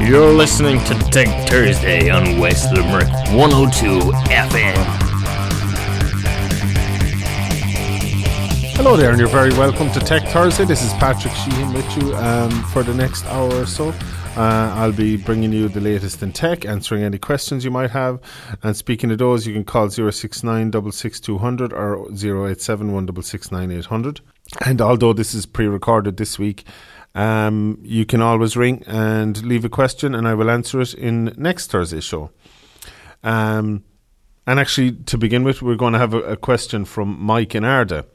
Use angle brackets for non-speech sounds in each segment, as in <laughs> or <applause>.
You're listening to Tech Thursday on West Limerick 102 FM. Hello there, and you're very welcome to Tech Thursday. This is Patrick Sheehan with you um, for the next hour or so. Uh, I'll be bringing you the latest in tech, answering any questions you might have. And speaking of those, you can call 069 66200 or 087 1669800. And although this is pre recorded this week, um, you can always ring and leave a question, and I will answer it in next Thursday's show. Um, and actually, to begin with, we're going to have a, a question from Mike in Ardagh.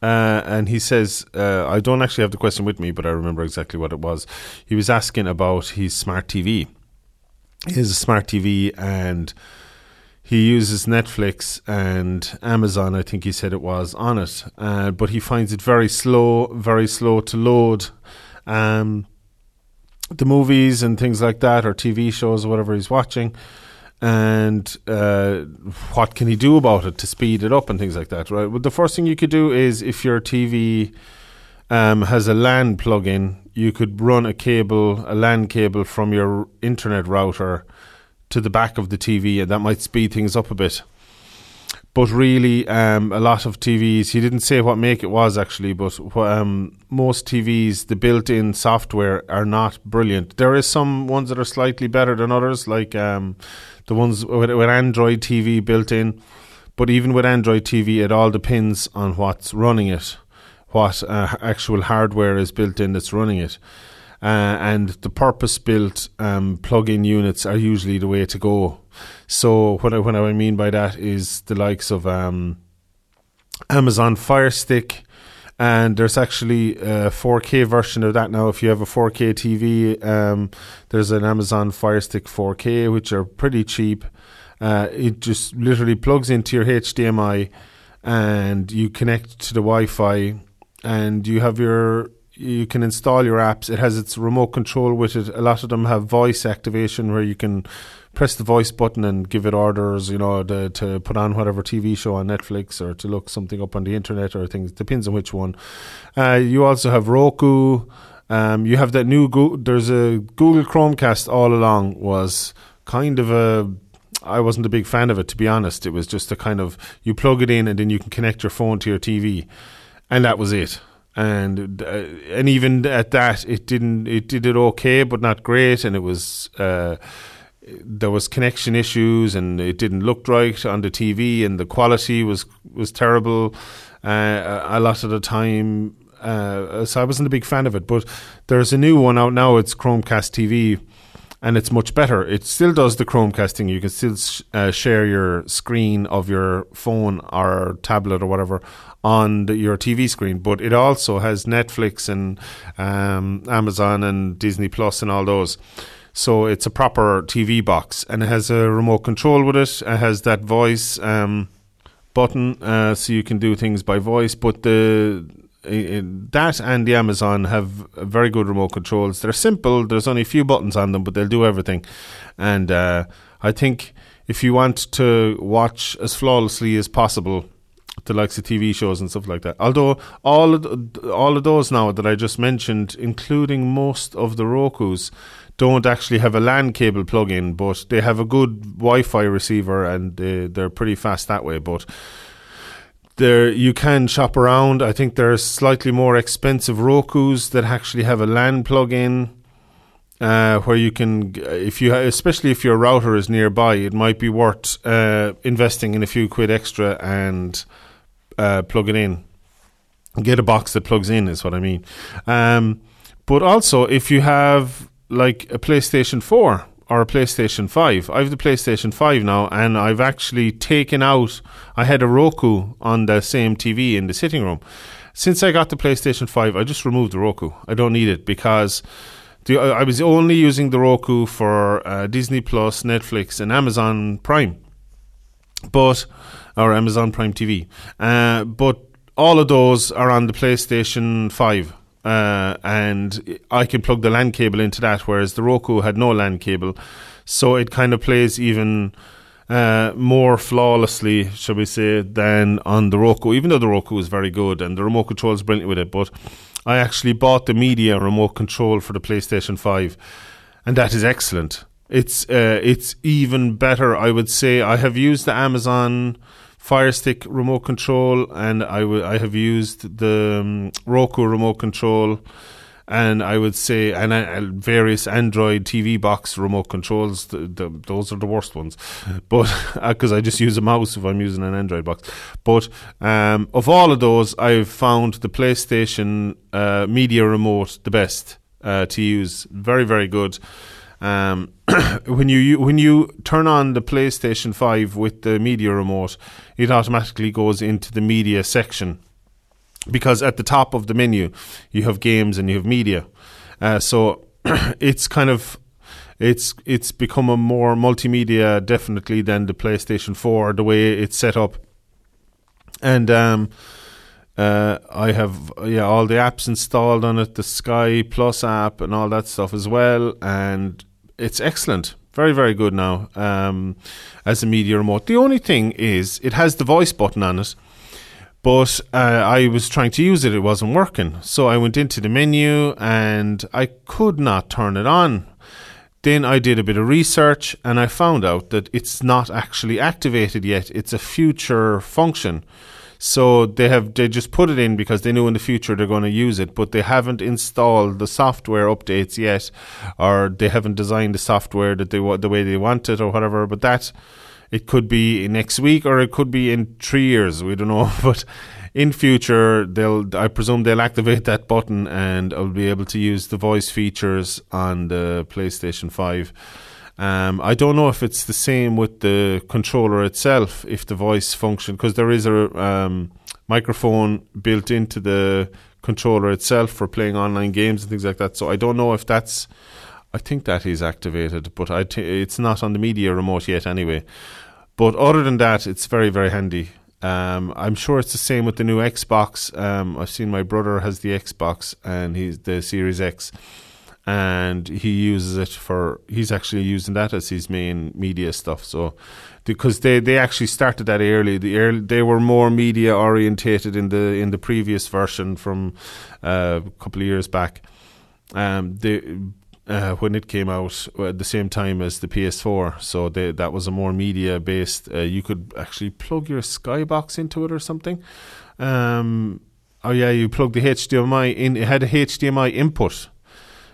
Uh, and he says, uh, I don't actually have the question with me, but I remember exactly what it was. He was asking about his smart TV. He has a smart TV and he uses Netflix and Amazon, I think he said it was, on it. Uh, but he finds it very slow, very slow to load um, the movies and things like that, or TV shows or whatever he's watching and uh, what can he do about it to speed it up and things like that, right? Well, the first thing you could do is if your TV um, has a LAN plug-in, you could run a cable, a LAN cable from your internet router to the back of the TV, and that might speed things up a bit. But really, um, a lot of TVs, he didn't say what make it was actually, but um, most TVs, the built in software are not brilliant. There is some ones that are slightly better than others, like um, the ones with, with Android TV built in. But even with Android TV, it all depends on what's running it, what uh, actual hardware is built in that's running it. Uh, and the purpose built um, plug in units are usually the way to go. So, what I, what I mean by that is the likes of um, Amazon Fire Stick, and there's actually a 4K version of that now. If you have a 4K TV, um, there's an Amazon Fire Stick 4K, which are pretty cheap. Uh, it just literally plugs into your HDMI, and you connect to the Wi-Fi, and you have your you can install your apps. It has its remote control with it. A lot of them have voice activation where you can press the voice button and give it orders, you know, to, to put on whatever TV show on Netflix or to look something up on the internet or things. Depends on which one. Uh, you also have Roku. Um, you have that new. Go- there's a Google Chromecast all along was kind of a. I wasn't a big fan of it to be honest. It was just a kind of you plug it in and then you can connect your phone to your TV, and that was it and uh, and even at that, it didn't. It did it okay, but not great, and it was. Uh, there was connection issues, and it didn't look right on the TV, and the quality was was terrible. Uh, a lot of the time, uh, so I wasn't a big fan of it. But there's a new one out now. It's Chromecast TV, and it's much better. It still does the Chromecasting. You can still uh, share your screen of your phone or tablet or whatever on the, your TV screen, but it also has Netflix and um, Amazon and Disney Plus and all those. So it's a proper TV box, and it has a remote control with it. It has that voice um, button, uh, so you can do things by voice. But the that and the Amazon have very good remote controls. They're simple. There's only a few buttons on them, but they'll do everything. And uh, I think if you want to watch as flawlessly as possible the likes of TV shows and stuff like that. Although all of all of those now that I just mentioned, including most of the Roku's, don't actually have a LAN cable plug-in, but they have a good Wi-Fi receiver and they, they're pretty fast that way. But there you can shop around. I think there are slightly more expensive Roku's that actually have a LAN plug-in. Uh, where you can, if you, especially if your router is nearby, it might be worth uh, investing in a few quid extra and uh, plug it in. Get a box that plugs in is what I mean. Um, but also, if you have like a PlayStation 4 or a PlayStation 5, I have the PlayStation 5 now, and I've actually taken out. I had a Roku on the same TV in the sitting room. Since I got the PlayStation 5, I just removed the Roku. I don't need it because. The, I was only using the Roku for uh, Disney Plus, Netflix, and Amazon Prime. But or Amazon Prime TV. Uh, but all of those are on the PlayStation 5. Uh, and I can plug the LAN cable into that, whereas the Roku had no LAN cable. So it kind of plays even uh, more flawlessly, shall we say, than on the Roku, even though the Roku is very good and the remote control is brilliant with it. But I actually bought the media remote control for the PlayStation 5 and that is excellent. It's uh, it's even better, I would say. I have used the Amazon Fire Stick remote control, and I w- I have used the um, Roku remote control, and I would say and uh, various Android TV box remote controls. The, the, those are the worst ones, <laughs> but because I just use a mouse if I'm using an Android box. But um, of all of those, I've found the PlayStation uh, Media Remote the best uh, to use. Very very good. Um, <coughs> when you when you turn on the PlayStation Five with the media remote, it automatically goes into the media section because at the top of the menu you have games and you have media. Uh, so <coughs> it's kind of it's it's become a more multimedia definitely than the PlayStation Four the way it's set up, and um, uh, I have yeah all the apps installed on it, the Sky Plus app and all that stuff as well, and it's excellent. Very, very good now um, as a media remote. The only thing is, it has the voice button on it, but uh, I was trying to use it, it wasn't working. So I went into the menu and I could not turn it on. Then I did a bit of research and I found out that it's not actually activated yet. It's a future function. So they have they just put it in because they knew in the future they're going to use it, but they haven't installed the software updates yet, or they haven't designed the software that they the way they want it or whatever. But that it could be next week or it could be in three years. We don't know, <laughs> but in future they'll I presume they'll activate that button and I'll be able to use the voice features on the PlayStation Five. Um, I don't know if it's the same with the controller itself, if the voice function, because there is a um, microphone built into the controller itself for playing online games and things like that. So I don't know if that's. I think that is activated, but I t- it's not on the media remote yet anyway. But other than that, it's very very handy. Um, I'm sure it's the same with the new Xbox. Um, I've seen my brother has the Xbox and he's the Series X and he uses it for he's actually using that as his main media stuff so because they, they actually started that early the early, they were more media orientated in the in the previous version from uh, a couple of years back um, they uh, when it came out at the same time as the PS4, so they, that was a more media based. Uh, you could actually plug your Skybox into it or something. Um, oh yeah, you plug the HDMI in. It had a HDMI input,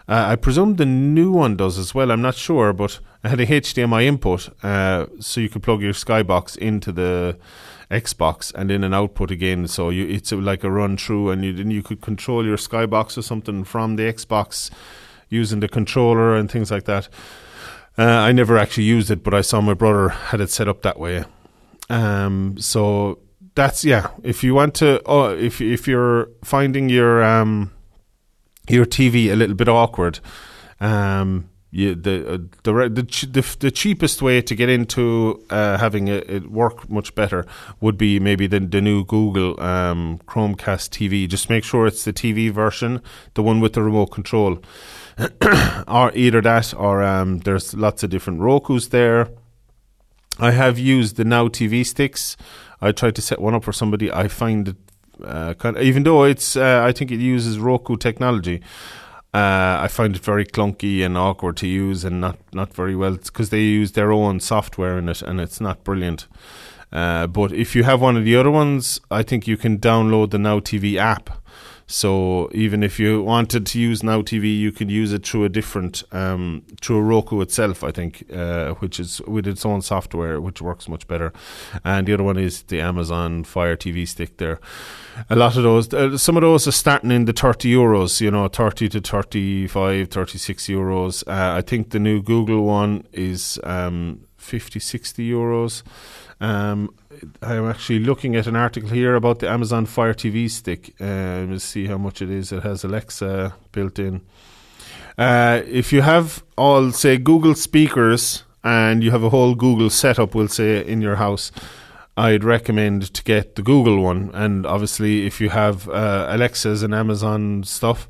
uh, I presume the new one does as well. I'm not sure, but I had a HDMI input, uh, so you could plug your Skybox into the Xbox and then an output again. So you, it's like a run through, and you then you could control your Skybox or something from the Xbox using the controller and things like that. Uh, I never actually used it, but I saw my brother had it set up that way. Um, so that's yeah. If you want to, oh, if if you're finding your um your TV a little bit awkward. Um, you, the, uh, the, the the the cheapest way to get into uh, having it, work much better would be maybe the the new Google um, Chromecast TV. Just make sure it's the TV version, the one with the remote control, <coughs> or either that or um, there's lots of different Roku's there. I have used the Now TV sticks. I tried to set one up for somebody. I find it uh, even though it's, uh, I think it uses Roku technology. Uh, I find it very clunky and awkward to use, and not not very well because they use their own software in it, and it's not brilliant. Uh, but if you have one of the other ones, I think you can download the Now TV app so even if you wanted to use Now TV, you could use it through a different um, through a Roku itself. I think, uh, which is with its own software, which works much better. And the other one is the Amazon Fire TV stick. There, a lot of those, uh, some of those are starting in the thirty euros. You know, thirty to 35, 36 euros. Uh, I think the new Google one is um, 50, 60 euros. Um, I'm actually looking at an article here about the Amazon Fire TV stick. Uh, let's see how much it is. It has Alexa built in. Uh, if you have all, say, Google speakers and you have a whole Google setup, we'll say, in your house, I'd recommend to get the Google one. And obviously, if you have uh, Alexas and Amazon stuff,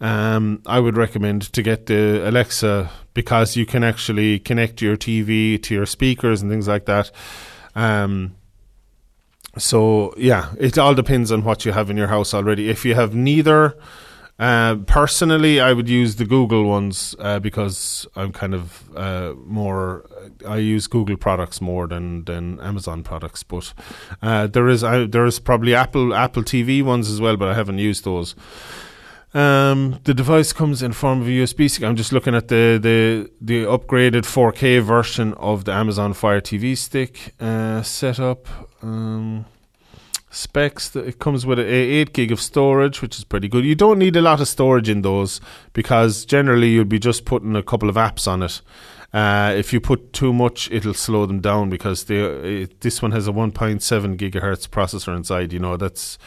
um, I would recommend to get the Alexa because you can actually connect your TV to your speakers and things like that. Um, so yeah, it all depends on what you have in your house already. If you have neither Uh, personally, I would use the Google ones uh, because I'm kind of uh, more. I use Google products more than, than Amazon products, but uh, there is there is probably Apple Apple TV ones as well, but I haven't used those. Um, the device comes in form of a USB stick. I'm just looking at the the the upgraded 4K version of the Amazon Fire TV stick uh, setup. Um, specs that it comes with a 8 gig of storage which is pretty good you don't need a lot of storage in those because generally you'll be just putting a couple of apps on it uh, if you put too much it'll slow them down because they, it, this one has a 1.7 gigahertz processor inside you know that's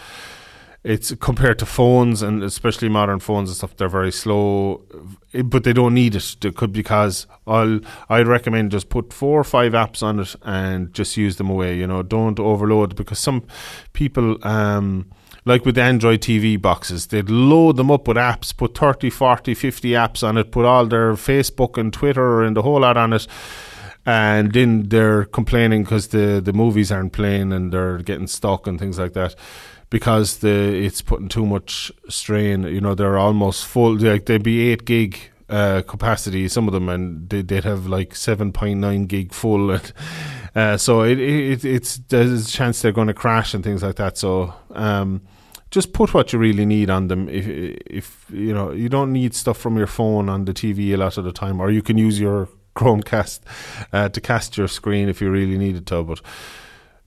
it's compared to phones and especially modern phones and stuff they're very slow eh, but they don't need it. It could because I'll I'd recommend just put four or five apps on it and just use them away you know. Don't overload because some people um like with Android TV boxes, they'd load them up with apps, put 30, 40, 50 apps on it, put all their Facebook and Twitter and the whole lot on it and then they're complaining because the the movies aren't playing and they're getting stuck and things like that because the it's putting too much strain. You know, they're almost full. Like they'd be eight gig uh, capacity, some of them, and they, would have like seven point nine gig full. And, <laughs> uh, so it, it it's there's a chance they're going to crash and things like that. So. Um, just put what you really need on them. If if you know you don't need stuff from your phone on the TV a lot of the time, or you can use your <laughs> Chromecast uh, to cast your screen if you really needed to. But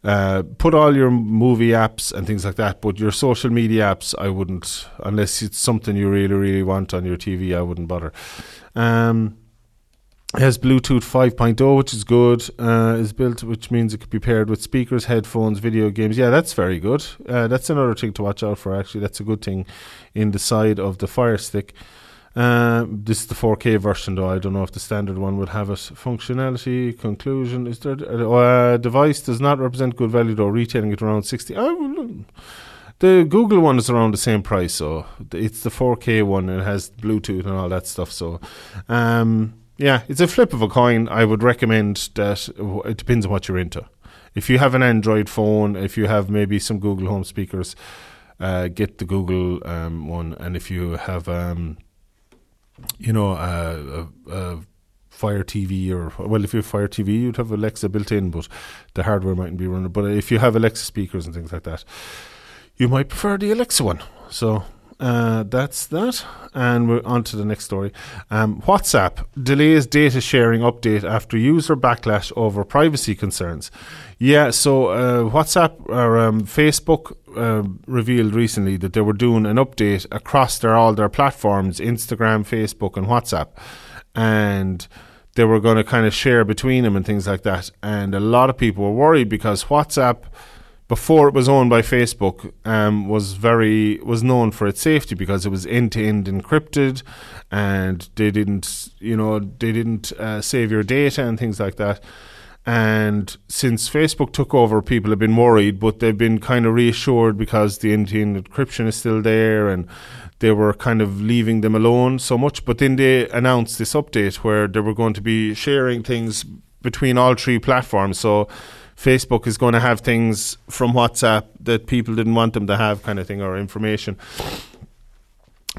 uh, put all your movie apps and things like that, but your social media apps, I wouldn't, unless it's something you really, really want on your TV, I wouldn't bother. Um, it has Bluetooth 5.0, which is good. Uh, is built, which means it could be paired with speakers, headphones, video games. Yeah, that's very good. Uh, that's another thing to watch out for. Actually, that's a good thing in the side of the Fire Stick. Uh, this is the 4K version, though. I don't know if the standard one would have it. Functionality, conclusion. Is there a uh, device does not represent good value, though, retailing it around 60. Oh, the Google one is around the same price, so it's the 4K one. It has Bluetooth and all that stuff. So, um, yeah, it's a flip of a coin. I would recommend that. It depends on what you're into. If you have an Android phone, if you have maybe some Google Home speakers, uh, get the Google um, one. And if you have um, you know, a, a, Fire TV or well, if you have Fire TV, you'd have Alexa built in, but the hardware mightn't be running. But if you have Alexa speakers and things like that, you might prefer the Alexa one. So uh, that's that. And we're on to the next story. Um, WhatsApp delays data sharing update after user backlash over privacy concerns. Yeah, so uh, WhatsApp or um, Facebook uh, revealed recently that they were doing an update across their all their platforms Instagram, Facebook, and WhatsApp. And they were going to kind of share between them and things like that. And a lot of people were worried because WhatsApp before it was owned by Facebook, um, was very was known for its safety because it was end to end encrypted, and they didn't, you know, they didn't uh, save your data and things like that. And since Facebook took over, people have been worried, but they've been kind of reassured because the end to end encryption is still there, and they were kind of leaving them alone so much. But then they announced this update where they were going to be sharing things between all three platforms. So Facebook is going to have things from WhatsApp that people didn't want them to have, kind of thing, or information.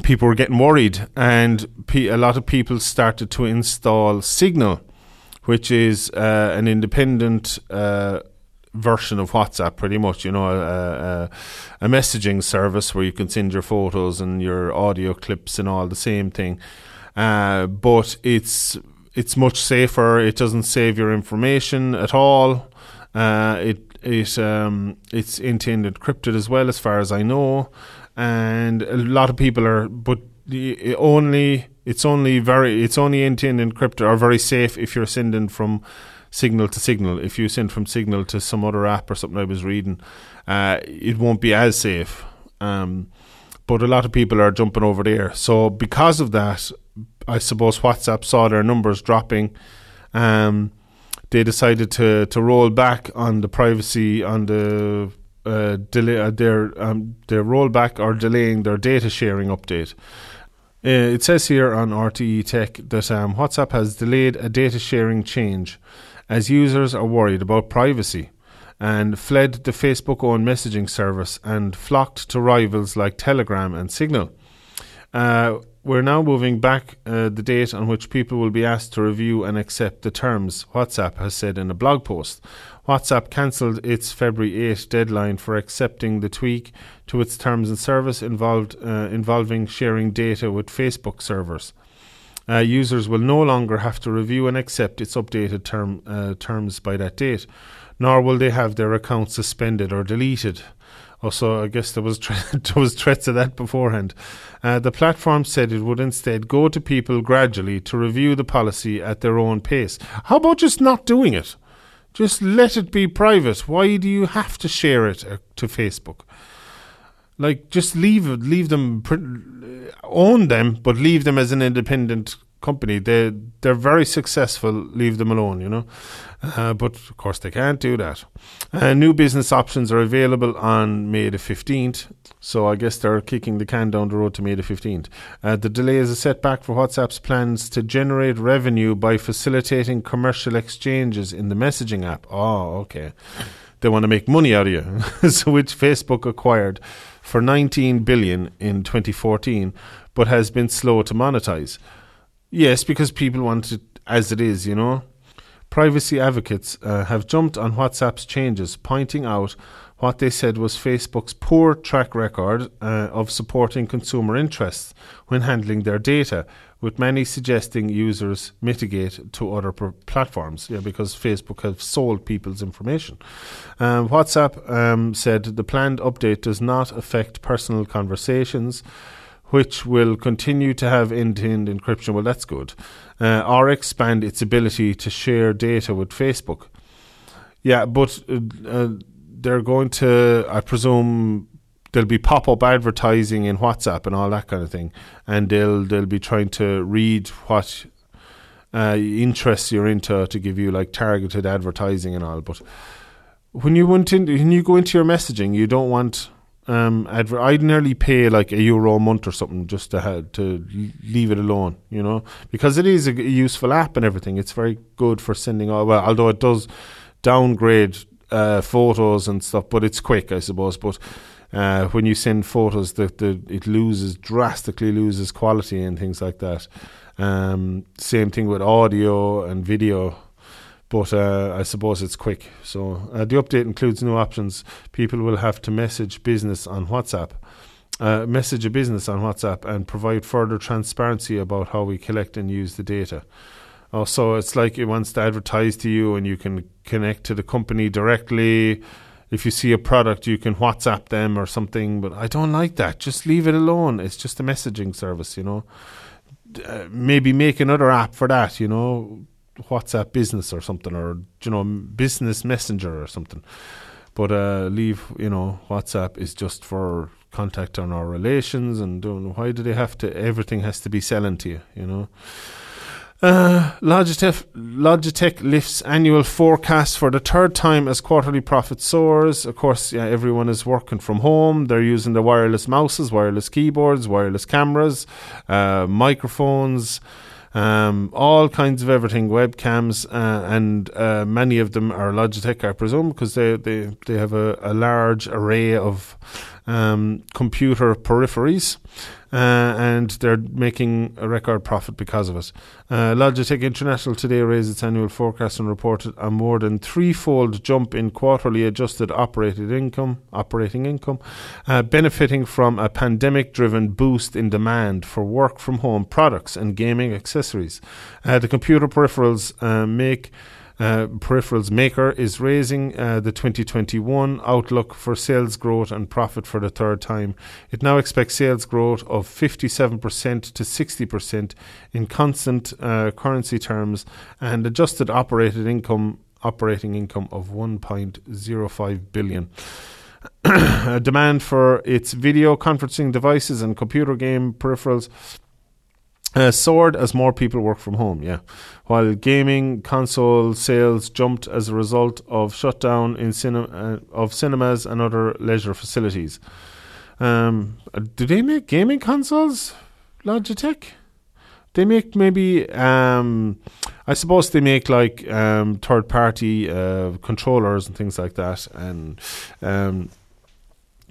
People were getting worried, and a lot of people started to install Signal, which is uh, an independent. Uh, version of WhatsApp, pretty much. You know, a, a, a, messaging service where you can send your photos and your audio clips and all the same thing. Uh, but it's it's much safer. It doesn't save your information at all. Uh, it it um, it's end-to-end encrypted as well, as far as I know, and a lot of people are, but it only it's only very it's only end-to-end encrypted or very safe if you're sending from signal to signal. If you send from signal to some other app or something I was reading, uh, it won't be as safe. Um, but a lot of people are jumping over there. So because of that, I suppose WhatsApp saw their numbers dropping. Um, they decided to to roll back on the privacy on the uh, delay uh, their um, their rollback or delaying their data sharing update. Uh, it says here on RTE Tech that um, WhatsApp has delayed a data sharing change as users are worried about privacy and fled the Facebook owned messaging service and flocked to rivals like Telegram and Signal. Uh, we're now moving back uh, the date on which people will be asked to review and accept the terms, WhatsApp has said in a blog post. WhatsApp cancelled its February 8 deadline for accepting the tweak to its terms and service involved uh, involving sharing data with Facebook servers. Uh, users will no longer have to review and accept its updated term, uh, terms by that date, nor will they have their account suspended or deleted. Also, I guess there was <laughs> there was threats of that beforehand. Uh, the platform said it would instead go to people gradually to review the policy at their own pace. How about just not doing it? Just let it be private. Why do you have to share it uh, to Facebook? Like, just leave leave them, own them, but leave them as an independent company. They they're very successful. Leave them alone, you know. Uh, but of course, they can't do that. Uh, new business options are available on May the 15th. So I guess they're kicking the can down the road to May the 15th. Uh, the delay is a setback for WhatsApp's plans to generate revenue by facilitating commercial exchanges in the messaging app. Oh, okay. They want to make money out of you. <laughs> so which Facebook acquired for 19 billion in 2014 but has been slow to monetize. Yes, because people want it as it is, you know. Privacy advocates uh, have jumped on WhatsApp's changes, pointing out what they said was Facebook's poor track record uh, of supporting consumer interests when handling their data, with many suggesting users mitigate to other pr- platforms, yeah, because Facebook have sold people's information. Um, WhatsApp um, said the planned update does not affect personal conversations which will continue to have end to end encryption. Well, that's good. Uh, or expand its ability to share data with Facebook. Yeah, but uh, uh, they're going to, I presume, there'll be pop up advertising in WhatsApp and all that kind of thing. And they'll, they'll be trying to read what uh, interests you're into to give you like targeted advertising and all. But when you went in, when you go into your messaging, you don't want um, I'd nearly pay like a euro a month or something just to have, to leave it alone, you know, because it is a useful app and everything. It's very good for sending. All, well, although it does downgrade uh, photos and stuff, but it's quick, I suppose. But uh, when you send photos, the, the it loses drastically loses quality and things like that. Um, same thing with audio and video but uh, I suppose it's quick. So uh, the update includes new options. People will have to message business on WhatsApp. Uh, message a business on WhatsApp and provide further transparency about how we collect and use the data. Also, it's like it wants to advertise to you and you can connect to the company directly. If you see a product, you can WhatsApp them or something, but I don't like that. Just leave it alone. It's just a messaging service, you know. Uh, maybe make another app for that, you know WhatsApp Business or something, or you know, Business Messenger or something. But uh, leave, you know, WhatsApp is just for contact on our relations, and doing. Why do they have to? Everything has to be selling to you, you know. Uh, Logitech, Logitech lifts annual forecast for the third time as quarterly profit soars. Of course, yeah, everyone is working from home. They're using the wireless mouses, wireless keyboards, wireless cameras, uh, microphones um, all kinds of everything, webcams, uh, and uh, many of them are Logitech, I presume, because they, they, they have a, a large array of um, computer peripheries uh, and they're making a record profit because of it. Uh, Logitech International today raised its annual forecast and reported a more than threefold jump in quarterly adjusted operating income, operating income, uh, benefiting from a pandemic-driven boost in demand for work-from-home products and gaming accessories. Uh, the computer peripherals uh, make uh, peripherals maker is raising uh, the 2021 outlook for sales growth and profit for the third time. It now expects sales growth of 57% to 60% in constant uh, currency terms and adjusted income operating income of 1.05 billion. <coughs> demand for its video conferencing devices and computer game peripherals uh, soared as more people work from home, yeah. While gaming console sales jumped as a result of shutdown in cine- uh, of cinemas and other leisure facilities. Um, uh, do they make gaming consoles, Logitech? They make maybe, um, I suppose they make like um, third party uh, controllers and things like that. And um,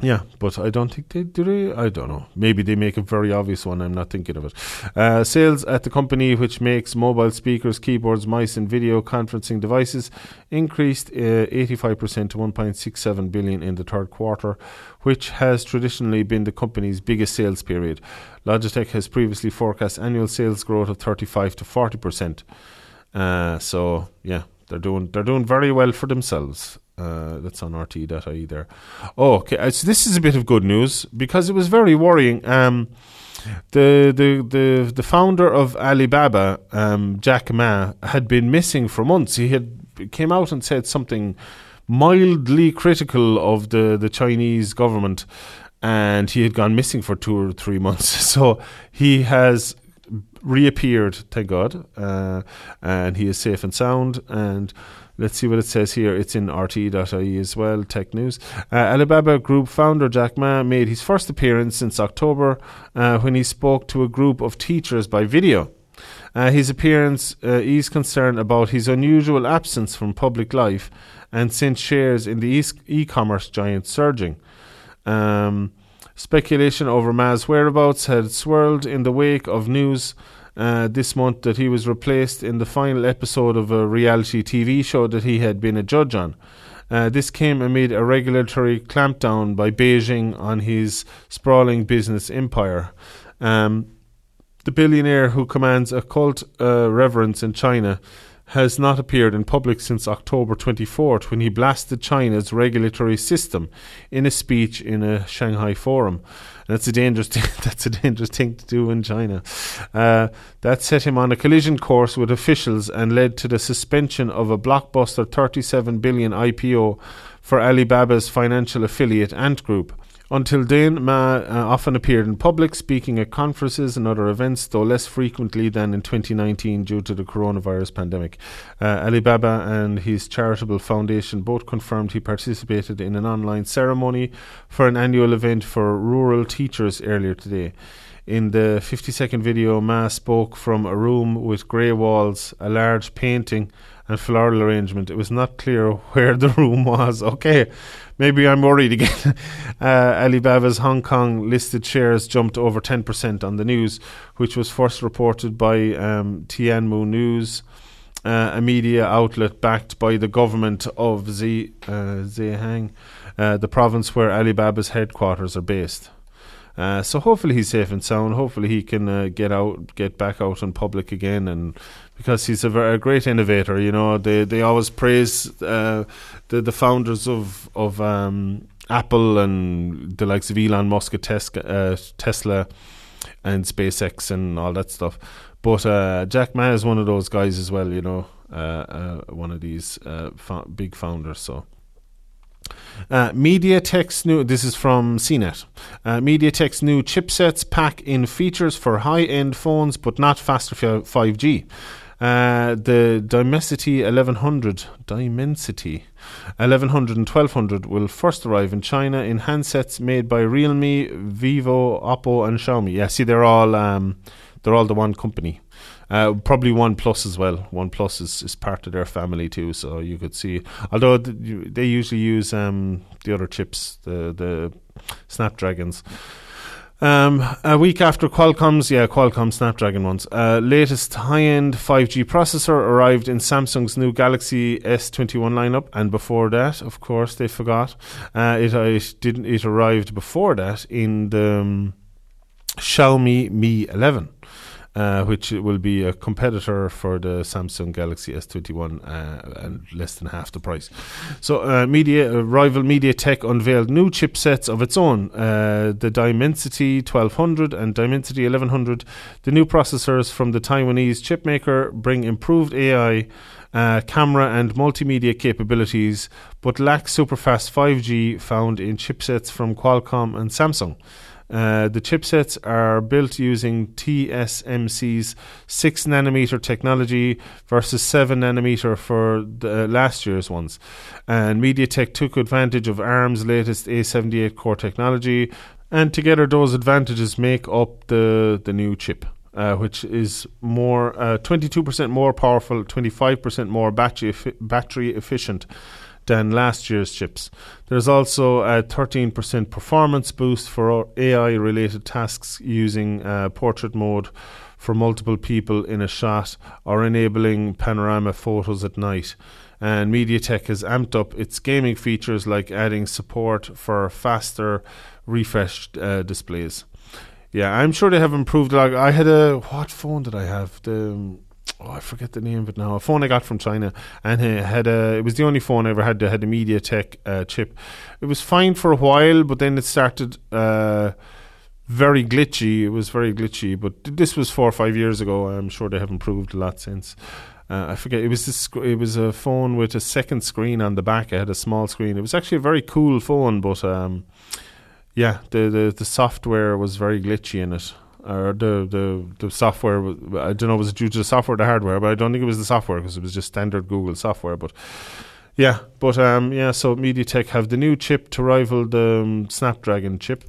Yeah, but I don't think they do. They I don't know. Maybe they make a very obvious one. I'm not thinking of it. Uh, sales at the company which makes mobile speakers, keyboards, mice, and video conferencing devices increased uh, 85% to 1.67 billion in the third quarter, which has traditionally been the company's biggest sales period. Logitech has previously forecast annual sales growth of 35 to 40 percent. Uh, so yeah, they're doing they're doing very well for themselves. Uh, that's on RT.ie there. Oh, okay. Uh, so this is a bit of good news because it was very worrying. Um, the, the the the founder of Alibaba, um, Jack Ma, had been missing for months. He had came out and said something mildly critical of the, the Chinese government, and he had gone missing for two or three months. <laughs> So he has reappeared, thank God, uh, and he is safe and sound. And let's see what it says here. It's in RT.ie as well, tech news. Uh, Alibaba Group founder Jack Ma made his first appearance since October uh, when he spoke to a group of teachers by video. Uh, his appearance uh, eased concern about his unusual absence from public life and sent shares in the e commerce giant surging. Um, speculation over Ma's whereabouts had swirled in the wake of news uh, this month that he was replaced in the final episode of a reality TV show that he had been a judge on. Uh, this came amid a regulatory clampdown by Beijing on his sprawling business empire. Um, the billionaire who commands a cult uh, reverence in China has not appeared in public since October 24th when he blasted China's regulatory system in a speech in a Shanghai forum. That's a dangerous thing. <laughs> that's a dangerous thing to do in China. Uh, that set him on a collision course with officials and led to the suspension of a blockbuster 37 billion IPO for Alibaba's financial affiliate Ant Group. Until then, Ma uh, often appeared in public, speaking at conferences and other events, though less frequently than in 2019 due to the coronavirus pandemic. Uh, Alibaba and his charitable foundation both confirmed he participated in an online ceremony for an annual event for rural teachers earlier today. In the 50 second video, Ma spoke from a room with grey walls, a large painting, and floral arrangement. It was not clear <laughs> where the room was. Okay, maybe I'm worried again. <laughs> uh, Alibaba's Hong Kong listed shares jumped over 10% on the news, which was first reported by um, Tianmu News. Uh, a media outlet backed by the government of Z, uh, Zhejiang, uh, the province where Alibaba's headquarters are based. Uh, so hopefully he's safe and sound. Hopefully he can uh, get out, get back out in public again, and because he's a, very, a great innovator. You know, they they always praise uh, the the founders of of um, Apple and the likes of Elon Musk at uh, Tesla and SpaceX and all that stuff. But uh, Jack Ma is one of those guys as well. You know, uh, one of these big founders. So. Uh, MediaTek's new, this is from CNET. Uh, MediaTek's new chipsets pack in features for high end phones but not faster 5G. Uh, the Dimensity 1100, Dimensity 1100 and 1200 will first arrive in China in handsets made by Realme, Vivo, Oppo, and Xiaomi. Yeah, see, they're all um, they're all the one company. Uh, probably OnePlus as well. OnePlus is, is part of their family too, so you could see. Although th- they usually use um, the other chips, the the Snapdragons. Um, a week after Qualcomm's, yeah, Qualcomm Snapdragon ones, uh, latest high-end 5G processor arrived in Samsung's new Galaxy S21 lineup, and before that, of course, they forgot. Uh, it, it didn't. It arrived before that in the um, Xiaomi Mi 11 uh, which will be a competitor for the Samsung Galaxy S21 uh, and less than half the price. So, uh, media uh, rival MediaTek unveiled new chipsets of its own: uh, the Dimensity 1200 and Dimensity 1100. The new processors from the Taiwanese chipmaker bring improved AI. Uh, camera and multimedia capabilities, but lack superfast 5G found in chipsets from Qualcomm and Samsung. Uh, the chipsets are built using TSMC's 6 nanometer technology versus 7 nanometer for the, uh, last year's ones. And MediaTek took advantage of ARM's latest A78 core technology, and together those advantages make up the, the new chip. Uh, which is more uh, 22% more powerful, 25% more battery, battery efficient than last year's chips. There's also a 13% performance boost for AI related tasks using uh, portrait mode for multiple people in a shot or enabling panorama photos at night. And MediaTek has amped up its gaming features like adding support for faster refreshed uh, displays. Yeah, I'm sure they have improved lot. I had a what phone did I have? The oh, I forget the name of it now. A phone I got from China, and it had a. It was the only phone I ever had that had a MediaTek uh, chip. It was fine for a while, but then it started uh, very glitchy. It was very glitchy, but this was four or five years ago. I'm sure they have improved a lot since. Uh, I forget. It was this. It was a phone with a second screen on the back. It had a small screen. It was actually a very cool phone, but um, yeah, the, the the software was very glitchy in it or the the the software. I don't know was it due to the software or the hardware, but I don't think it was the software because it was just standard Google software. But yeah, but um, yeah. So MediaTek have the new chip to rival the um, Snapdragon chip.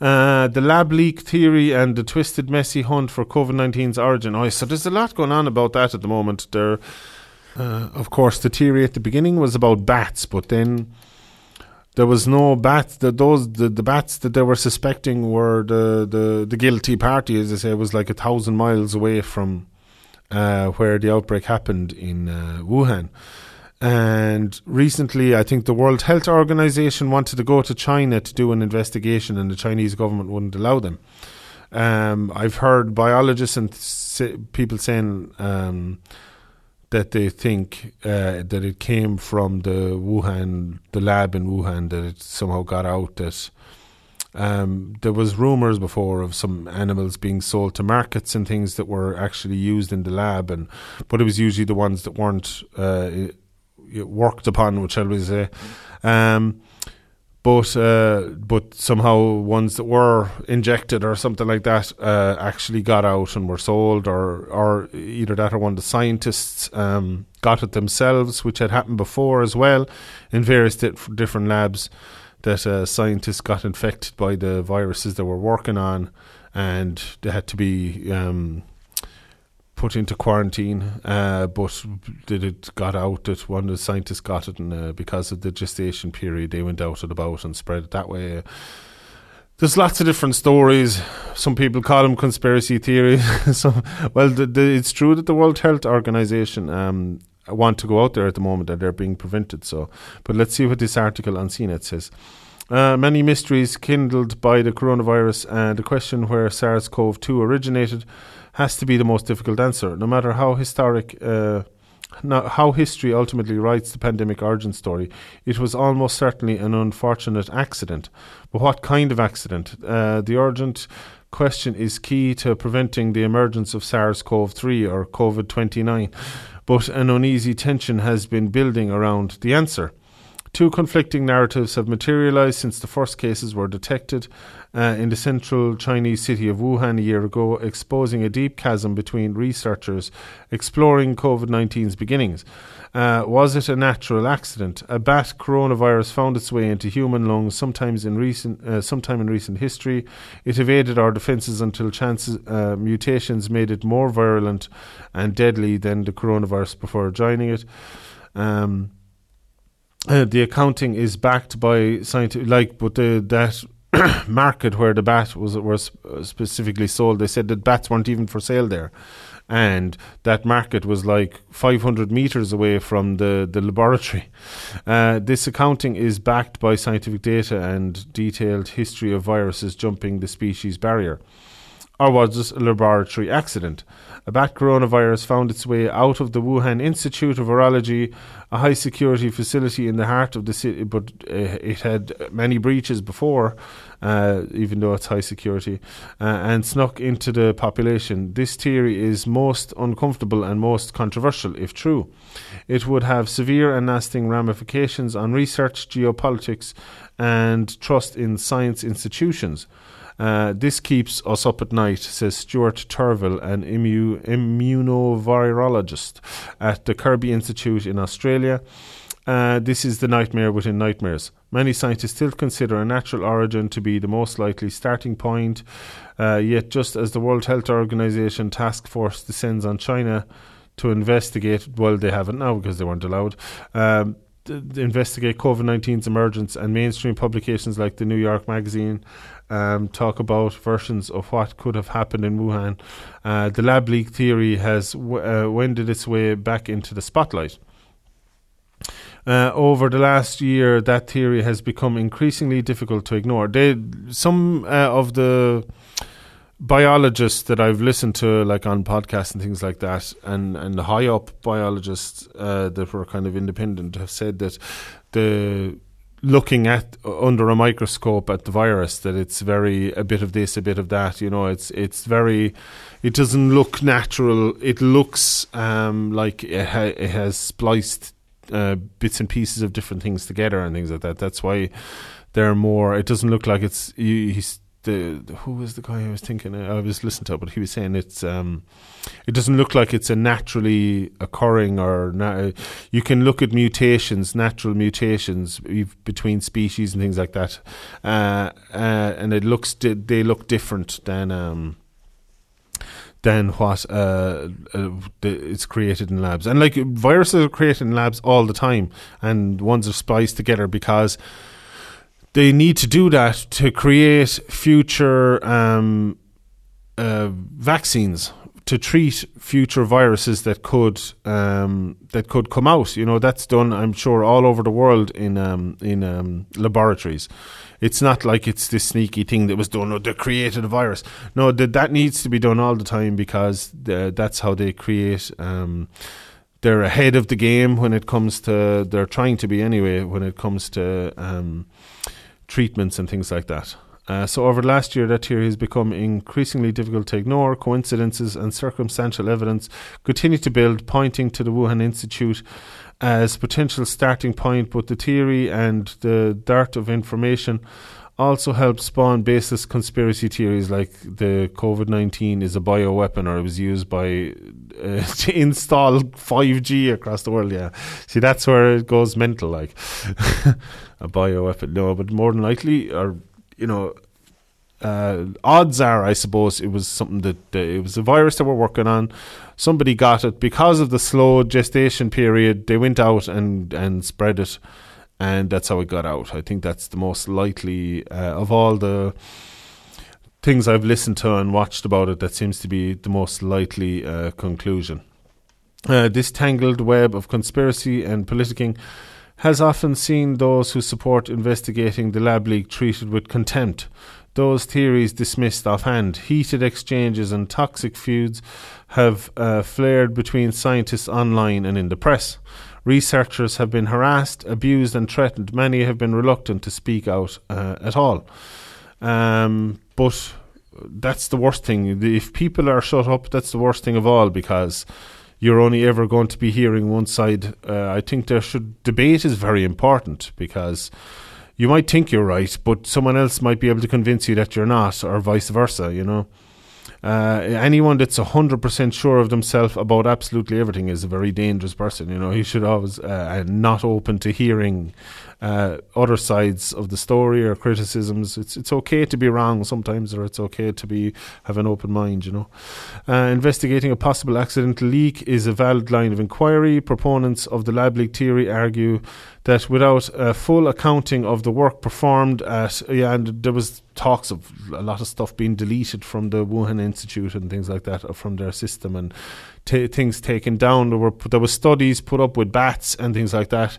Uh, the lab leak theory and the twisted, messy hunt for COVID 19's origin. Oh, so there's a lot going on about that at the moment. There, uh, of course, the theory at the beginning was about bats, but then there was no bats. The, those the, the bats that they were suspecting were the, the, the guilty party, as I say, was like a thousand miles away from uh, where the outbreak happened in uh, Wuhan. And recently, I think the World Health Organization wanted to go to China to do an investigation, and the Chinese government wouldn't allow them. Um, I've heard biologists and people saying um, that they think uh, that it came from the Wuhan, the lab in Wuhan, that it somehow got out that. Um, there was rumors before of some animals being sold to markets and things that were actually used in the lab, and but it was usually the ones that weren't uh, worked upon, which shall we say. Um, but uh, but somehow ones that were injected or something like that uh, actually got out and were sold, or or either that or one of the scientists um, got it themselves, which had happened before as well in various di- different labs. That uh, scientists got infected by the viruses they were working on, and they had to be um, put into quarantine, uh, but did it got out that one of the scientists got it, and uh, because of the gestation period, they went out and about and spread it that way. There's lots of different stories. Some people call them conspiracy theories. <laughs> well, the, the, it's true that the World Health Organization um, want to go out there at the moment, and they're being prevented. So, but let's see what this article on CNET says. Uh, many mysteries kindled by the coronavirus and the question where SARS-CoV-2 originated has to be the most difficult answer, no matter how historic. Uh, how history ultimately writes the pandemic origin story, it was almost certainly an unfortunate accident. But what kind of accident? Uh, the urgent question is key to preventing the emergence of SARS CoV 3 or COVID 29, but an uneasy tension has been building around the answer. Two conflicting narratives have materialized since the first cases were detected uh, in the central Chinese city of Wuhan a year ago, exposing a deep chasm between researchers exploring COVID 19's beginnings. Uh, was it a natural accident? A bat coronavirus found its way into human lungs sometimes in recent, uh, sometime in recent history. It evaded our defences until chances, uh, mutations made it more virulent and deadly than the coronavirus before joining it. Um, uh, the accounting is backed by scientific, like, but the, that <coughs> market where the bat was was specifically sold, they said that bats weren't even for sale there, and that market was like 500 meters away from the the laboratory. Uh, this accounting is backed by scientific data and detailed history of viruses jumping the species barrier, or was this a laboratory accident? a bat coronavirus found its way out of the Wuhan Institute of Virology, a high security facility in the heart of the city, but uh, it had many breaches before, uh, even though it's high security, uh, and snuck into the population. This theory is most uncomfortable and most controversial, if true. It would have severe and lasting ramifications on research, geopolitics, and trust in science institutions. Uh, this keeps us up at night, says Stuart Turville, an immu- immunovirologist at the Kirby Institute in Australia. Uh, this is the nightmare within nightmares. Many scientists still consider a natural origin to be the most likely starting point. Uh, yet, just as the World Health Organization task force descends on China to investigate. Well, they haven't now because they weren't allowed. Um, investigate COVID 19's emergence, and mainstream publications like the New York Magazine um, talk about versions of what could have happened in Wuhan. Uh, the lab leak theory has w- uh, wended its way back into the spotlight. Uh, over the last year, that theory has become increasingly difficult to ignore. They, some uh, of the biologists that I've listened to, like on podcasts and things like that, and and high up biologists uh, that were kind of independent, have said that the looking at under a microscope at the virus that it's very a bit of this a bit of that you know it's it's very it doesn't look natural. It looks um, like it, ha- it has spliced uh, bits and pieces of different things together and things like that. That's why they're more it doesn't look like it's he's the, the who was the guy I was thinking I was listening to, but he was saying it's um, it doesn't look like it's a naturally occurring or na- you can look at mutations, natural mutations between species and things like that, uh, uh, and it looks di- they look different than. Um, than what uh, uh, it's created in labs, and like viruses are created in labs all the time, and ones are spliced together because they need to do that to create future um, uh, vaccines to treat future viruses that could um, that could come out. You know that's done, I'm sure, all over the world in um, in um, laboratories. It's not like it's this sneaky thing that was done or they created a virus. No, that that needs to be done all the time because uh, that's how they create. Um, they're ahead of the game when it comes to. They're trying to be anyway when it comes to um, treatments and things like that. Uh, so over the last year, that theory has become increasingly difficult to ignore. Coincidences and circumstantial evidence continue to build, pointing to the Wuhan Institute as potential starting point. But the theory and the dart of information also help spawn baseless conspiracy theories like the COVID 19 is a bioweapon or it was used by uh, <laughs> to install 5G across the world. Yeah. See, that's where it goes mental like <laughs> a bioweapon. No, but more than likely, or, you know, uh, odds are, I suppose, it was something that uh, it was a virus that we're working on. Somebody got it because of the slow gestation period. They went out and and spread it and that's how it got out. I think that's the most likely uh, of all the things I've listened to and watched about it. That seems to be the most likely uh, conclusion. Uh, this tangled web of conspiracy and politicking has often seen those who support investigating the lab leak treated with contempt. Those theories dismissed offhand. Heated exchanges and toxic feuds have uh, flared between scientists online and in the press. Researchers have been harassed, abused, and threatened. Many have been reluctant to speak out uh, at all. Um, but that's the worst thing. If people are shut up, that's the worst thing of all because you're only ever going to be hearing one side. Uh, I think there should debate is very important because you might think you're right, but someone else might be able to convince you that you're not, or vice versa. You know. Uh, anyone that's hundred percent sure of themselves about absolutely everything is a very dangerous person. You know, he should always uh, not open to hearing uh, other sides of the story or criticisms. It's it's okay to be wrong sometimes, or it's okay to be have an open mind. You know, uh, investigating a possible accidental leak is a valid line of inquiry. Proponents of the lab leak theory argue that without a full accounting of the work performed at yeah, and there was talks of a lot of stuff being deleted from the Wuhan Institute and things like that uh, from their system and t- things taken down. There were there was studies put up with bats and things like that.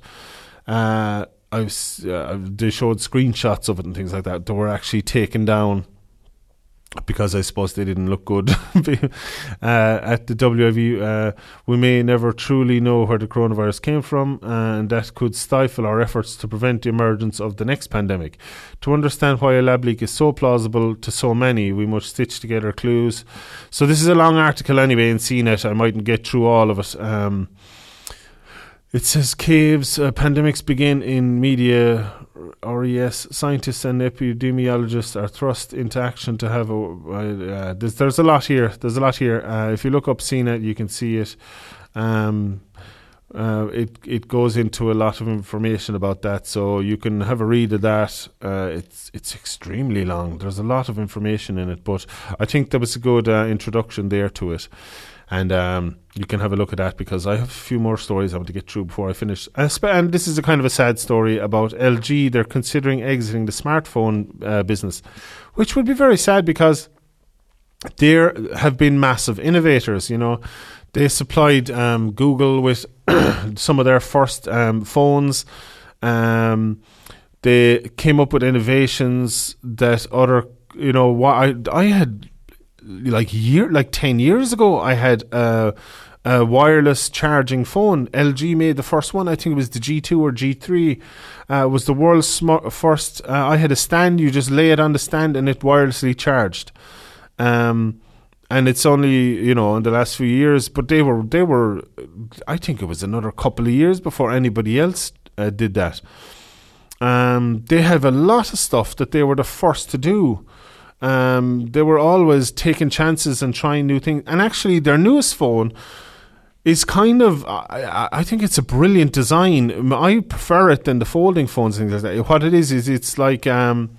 Uh, I was, uh, they showed screenshots of it and things like that. They were actually taken down because I suppose they didn't look good <laughs> uh, at the WIV. Uh, we may never truly know where the coronavirus came from, and that could stifle our efforts to prevent the emergence of the next pandemic. To understand why a lab leak is so plausible to so many, we must stitch together clues. So this is a long article anyway And in CNET. I mightn't get through all of it. Um, it says caves, uh, pandemics begin in media. RES scientists and epidemiologists are thrust into action to have a. Uh, there's, there's a lot here. There's a lot here. Uh, if you look up CNET, you can see it. Um, uh, it it goes into a lot of information about that, so you can have a read of that. Uh, it's it's extremely long. There's a lot of information in it, but I think that was a good uh, introduction there to it. And um, you can have a look at that because I have a few more stories I want to get through before I finish. And this is a kind of a sad story about LG. They're considering exiting the smartphone uh, business, which would be very sad because there have been massive innovators. You know, they supplied um, Google with <coughs> some of their first um, phones. Um, they came up with innovations that other, you know, I I had like year like ten years ago. I had a, a wireless charging phone. LG made the first one. I think it was the G2 or G3. Uh, was the world's first. Uh, I had a stand. You just lay it on the stand and it wirelessly charged. Um, and it's only you know in the last few years, but they were they were. I think it was another couple of years before anybody else uh, did that. Um, they have a lot of stuff that they were the first to do. Um, they were always taking chances and trying new things. And actually, their newest phone is kind of, I, I think it's a brilliant design. I prefer it than the folding phones things like that. What it is, is it's like um,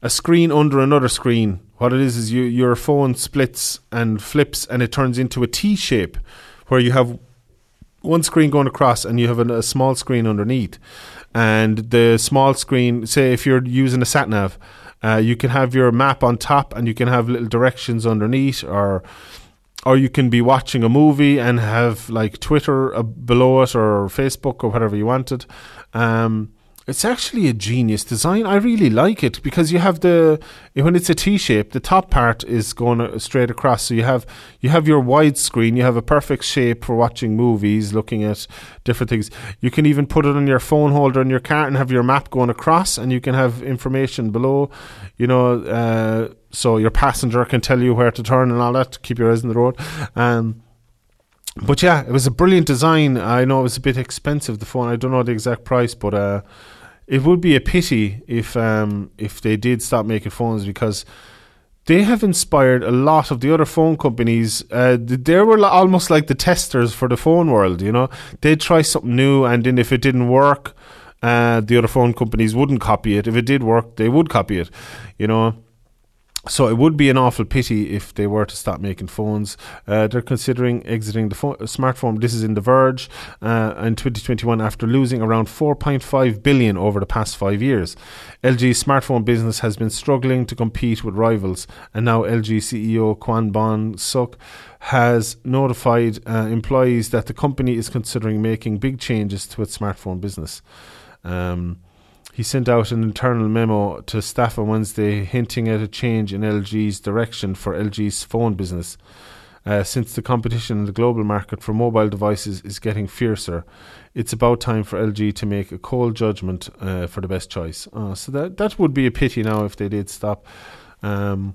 a screen under another screen. What it is, is you, your phone splits and flips and it turns into a T shape where you have one screen going across and you have a, a small screen underneath. And the small screen, say if you're using a sat nav, uh, you can have your map on top and you can have little directions underneath or or you can be watching a movie and have like Twitter uh, below it or Facebook or whatever you wanted. Um, it's actually a genius design. I really like it because you have the when it's a T shape, the top part is going straight across. So you have you have your wide screen. You have a perfect shape for watching movies, looking at different things. You can even put it on your phone holder in your car and have your map going across, and you can have information below. You know, uh, so your passenger can tell you where to turn and all that. To keep your eyes on the road. Um, but yeah, it was a brilliant design. I know it was a bit expensive. The phone, I don't know the exact price, but uh, it would be a pity if um, if they did stop making phones because they have inspired a lot of the other phone companies. Uh, they were almost like the testers for the phone world. You know, they'd try something new, and then if it didn't work, uh, the other phone companies wouldn't copy it. If it did work, they would copy it. You know. So it would be an awful pity if they were to stop making phones. Uh, they're considering exiting the phone, smartphone. This is in The Verge uh, in 2021 after losing around 4.5 billion over the past five years. LG's smartphone business has been struggling to compete with rivals, and now LG CEO Kwon Bong-seok has notified uh, employees that the company is considering making big changes to its smartphone business. Um, he sent out an internal memo to staff on Wednesday hinting at a change in LG's direction for LG's phone business. Uh, since the competition in the global market for mobile devices is getting fiercer, it's about time for LG to make a cold judgment uh, for the best choice. Uh, so that that would be a pity now if they did stop. Um,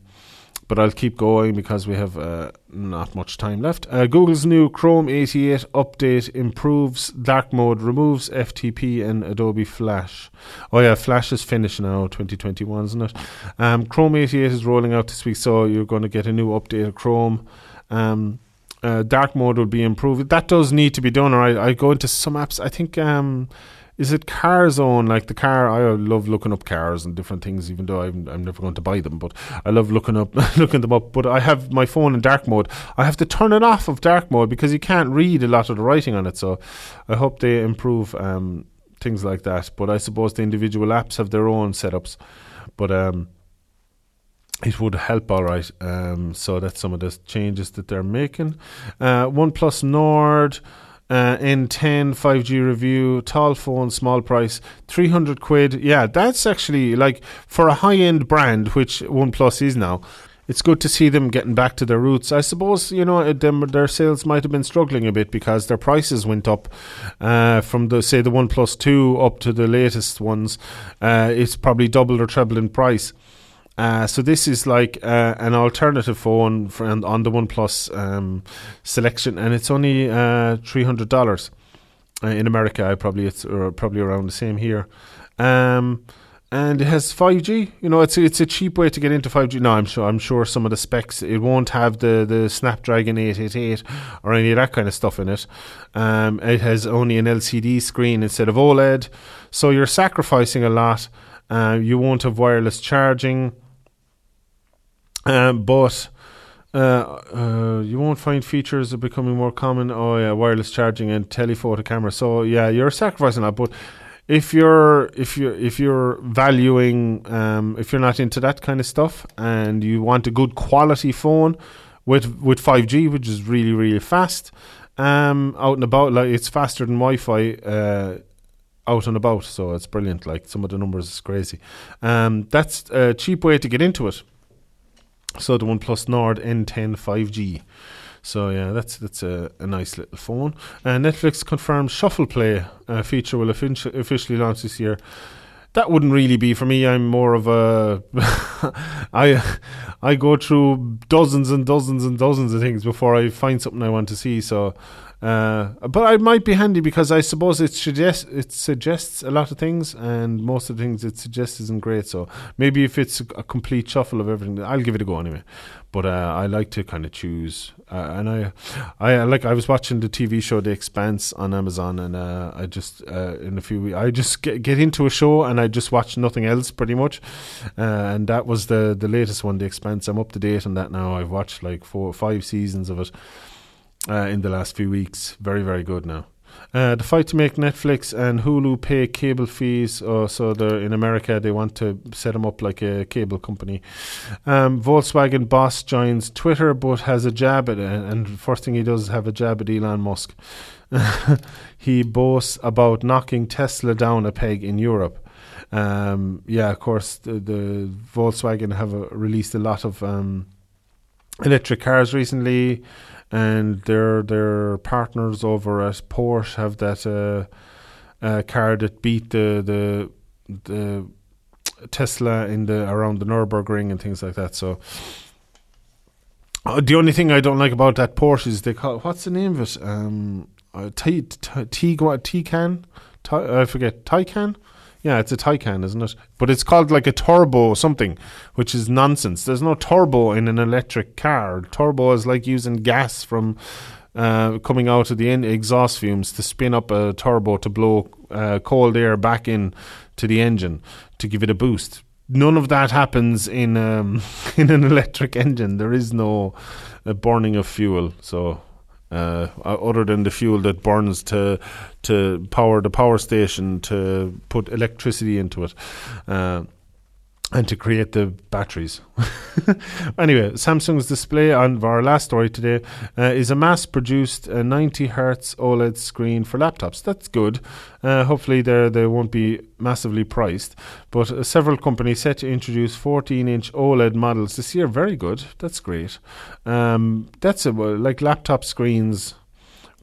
but I'll keep going because we have uh, not much time left. Uh, Google's new Chrome 88 update improves dark mode, removes FTP and Adobe Flash. Oh yeah, Flash is finished now, 2021, isn't it? Um, Chrome 88 is rolling out this week, so you're going to get a new update of Chrome. Um, uh, dark mode will be improved. That does need to be done. Or I, I go into some apps. I think. Um, is it CarZone? Like the car, I love looking up cars and different things, even though I'm, I'm never going to buy them. But I love looking up, <laughs> looking them up. But I have my phone in dark mode. I have to turn it off of dark mode because you can't read a lot of the writing on it. So I hope they improve um, things like that. But I suppose the individual apps have their own setups. But um, it would help all right. Um, so that's some of the changes that they're making. Uh, OnePlus Nord. Uh, N10 5G review, tall phone, small price, 300 quid. Yeah, that's actually like for a high end brand, which OnePlus is now. It's good to see them getting back to their roots. I suppose you know them, their sales might have been struggling a bit because their prices went up uh, from the say the One Plus Two up to the latest ones. Uh, it's probably doubled or trebled in price. Uh, so this is like uh, an alternative phone for, on the OnePlus um, selection, and it's only uh, three hundred dollars uh, in America. I probably it's probably around the same here. Um, and it has 5G. You know, it's a, it's a cheap way to get into 5G. No, I'm sure I'm sure some of the specs it won't have the the Snapdragon 888 or any of that kind of stuff in it. Um, it has only an LCD screen instead of OLED, so you're sacrificing a lot. Uh, you won't have wireless charging. Um, but Uh, uh, you won't find features becoming more common. Oh yeah, wireless charging and telephoto camera. So yeah, you're sacrificing that. But if you're if you're if you're valuing um, if you're not into that kind of stuff and you want a good quality phone with with 5G, which is really really fast, um, out and about, like it's faster than Wi-Fi. Uh, out and about, so it's brilliant. Like some of the numbers is crazy. Um, that's a cheap way to get into it. So the OnePlus Nord N10 5G. So yeah, that's that's a, a nice little phone. Uh, Netflix confirmed Shuffle Play uh, feature will officially launch this year. That wouldn't really be for me. I'm more of a <laughs> I I go through dozens and dozens and dozens of things before I find something I want to see. So uh, but it might be handy because I suppose it suggests it suggests a lot of things, and most of the things it suggests isn't great. So maybe if it's a, complete shuffle of everything, I'll give it a go anyway. But uh, I like to kind of choose, uh, and I, I like I was watching the TV show The Expanse on Amazon, and uh, I just uh, in a few weeks I just get, get into a show and I just watch nothing else pretty much, uh, and that was the the latest one, The Expanse. I'm up to date on that now. I've watched like four five seasons of it uh, in the last few weeks. Very, very good now. Uh, the fight to make Netflix and Hulu pay cable fees. Uh, so they're in America, they want to set them up like a cable company. Um, Volkswagen boss joins Twitter, but has a jab at it. And first thing he does is have a jab at Elon Musk. <laughs> he boasts about knocking Tesla down a peg in Europe. Um, yeah, of course, the, the Volkswagen have uh, released a lot of um, electric cars recently and their their partners over at Porsche have that uh, uh, car that beat the the the Tesla in the around the Nurburgring and things like that. So. Uh, the only thing I don't like about that Porsche is they call what's the name of it? Um, uh, T T T Taycan. I forget Taycan. Yeah, it's a Taycan, isn't it? But it's called like a turbo something, which is nonsense. There's no turbo in an electric car. Turbo is like using gas from uh, coming out of the in- exhaust fumes to spin up a turbo to blow uh, cold air back in to the engine to give it a boost. None of that happens in um, <laughs> in an electric engine. There is no uh, burning of fuel. So uh, other than the fuel that burns to to power the power station to put electricity into it. Uh, and to create the batteries. <laughs> anyway, Samsung's display on our last story today uh, is a mass produced uh, 90 hertz OLED screen for laptops. That's good. Uh, hopefully, they they won't be massively priced. But uh, several companies set to introduce 14 inch OLED models this year. Very good. That's great. Um, that's a, like laptop screens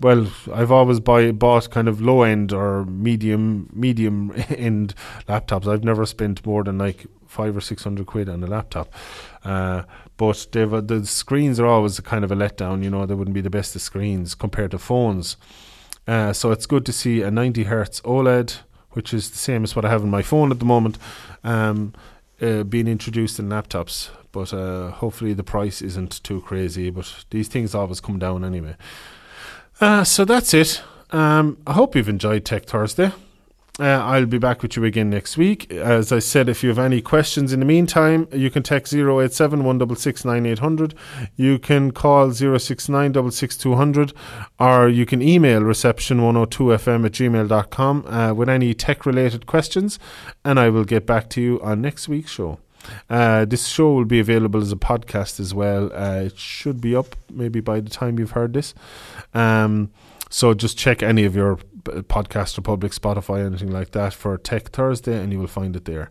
well, I've always buy bought kind of low end or medium medium <laughs> end laptops. I've never spent more than like five or six hundred quid on a laptop. Uh, but the screens are always kind of a letdown. You know, they wouldn't be the best of screens compared to phones. Uh, so it's good to see a 90 hertz OLED, which is the same as what I have in my phone at the moment, um, uh, being introduced in laptops. But uh, hopefully the price isn't too crazy. But these things always come down anyway. Uh, so that's it. Um, I hope you've enjoyed Tech Thursday. Uh, I'll be back with you again next week. As I said, if you have any questions in the meantime, you can text 087 166 9800. You can call 069 or you can email reception102fm at gmail.com uh, with any tech related questions, and I will get back to you on next week's show. Uh, this show will be available as a podcast as well. Uh, it should be up maybe by the time you've heard this. Um, so just check any of your podcast Republic, Spotify, anything like that for Tech Thursday, and you will find it there.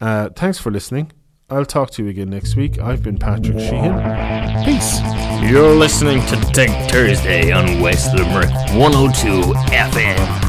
Uh, thanks for listening. I'll talk to you again next week. I've been Patrick Sheehan. Peace. You're listening to Tech Thursday on West Limerick 102 FM.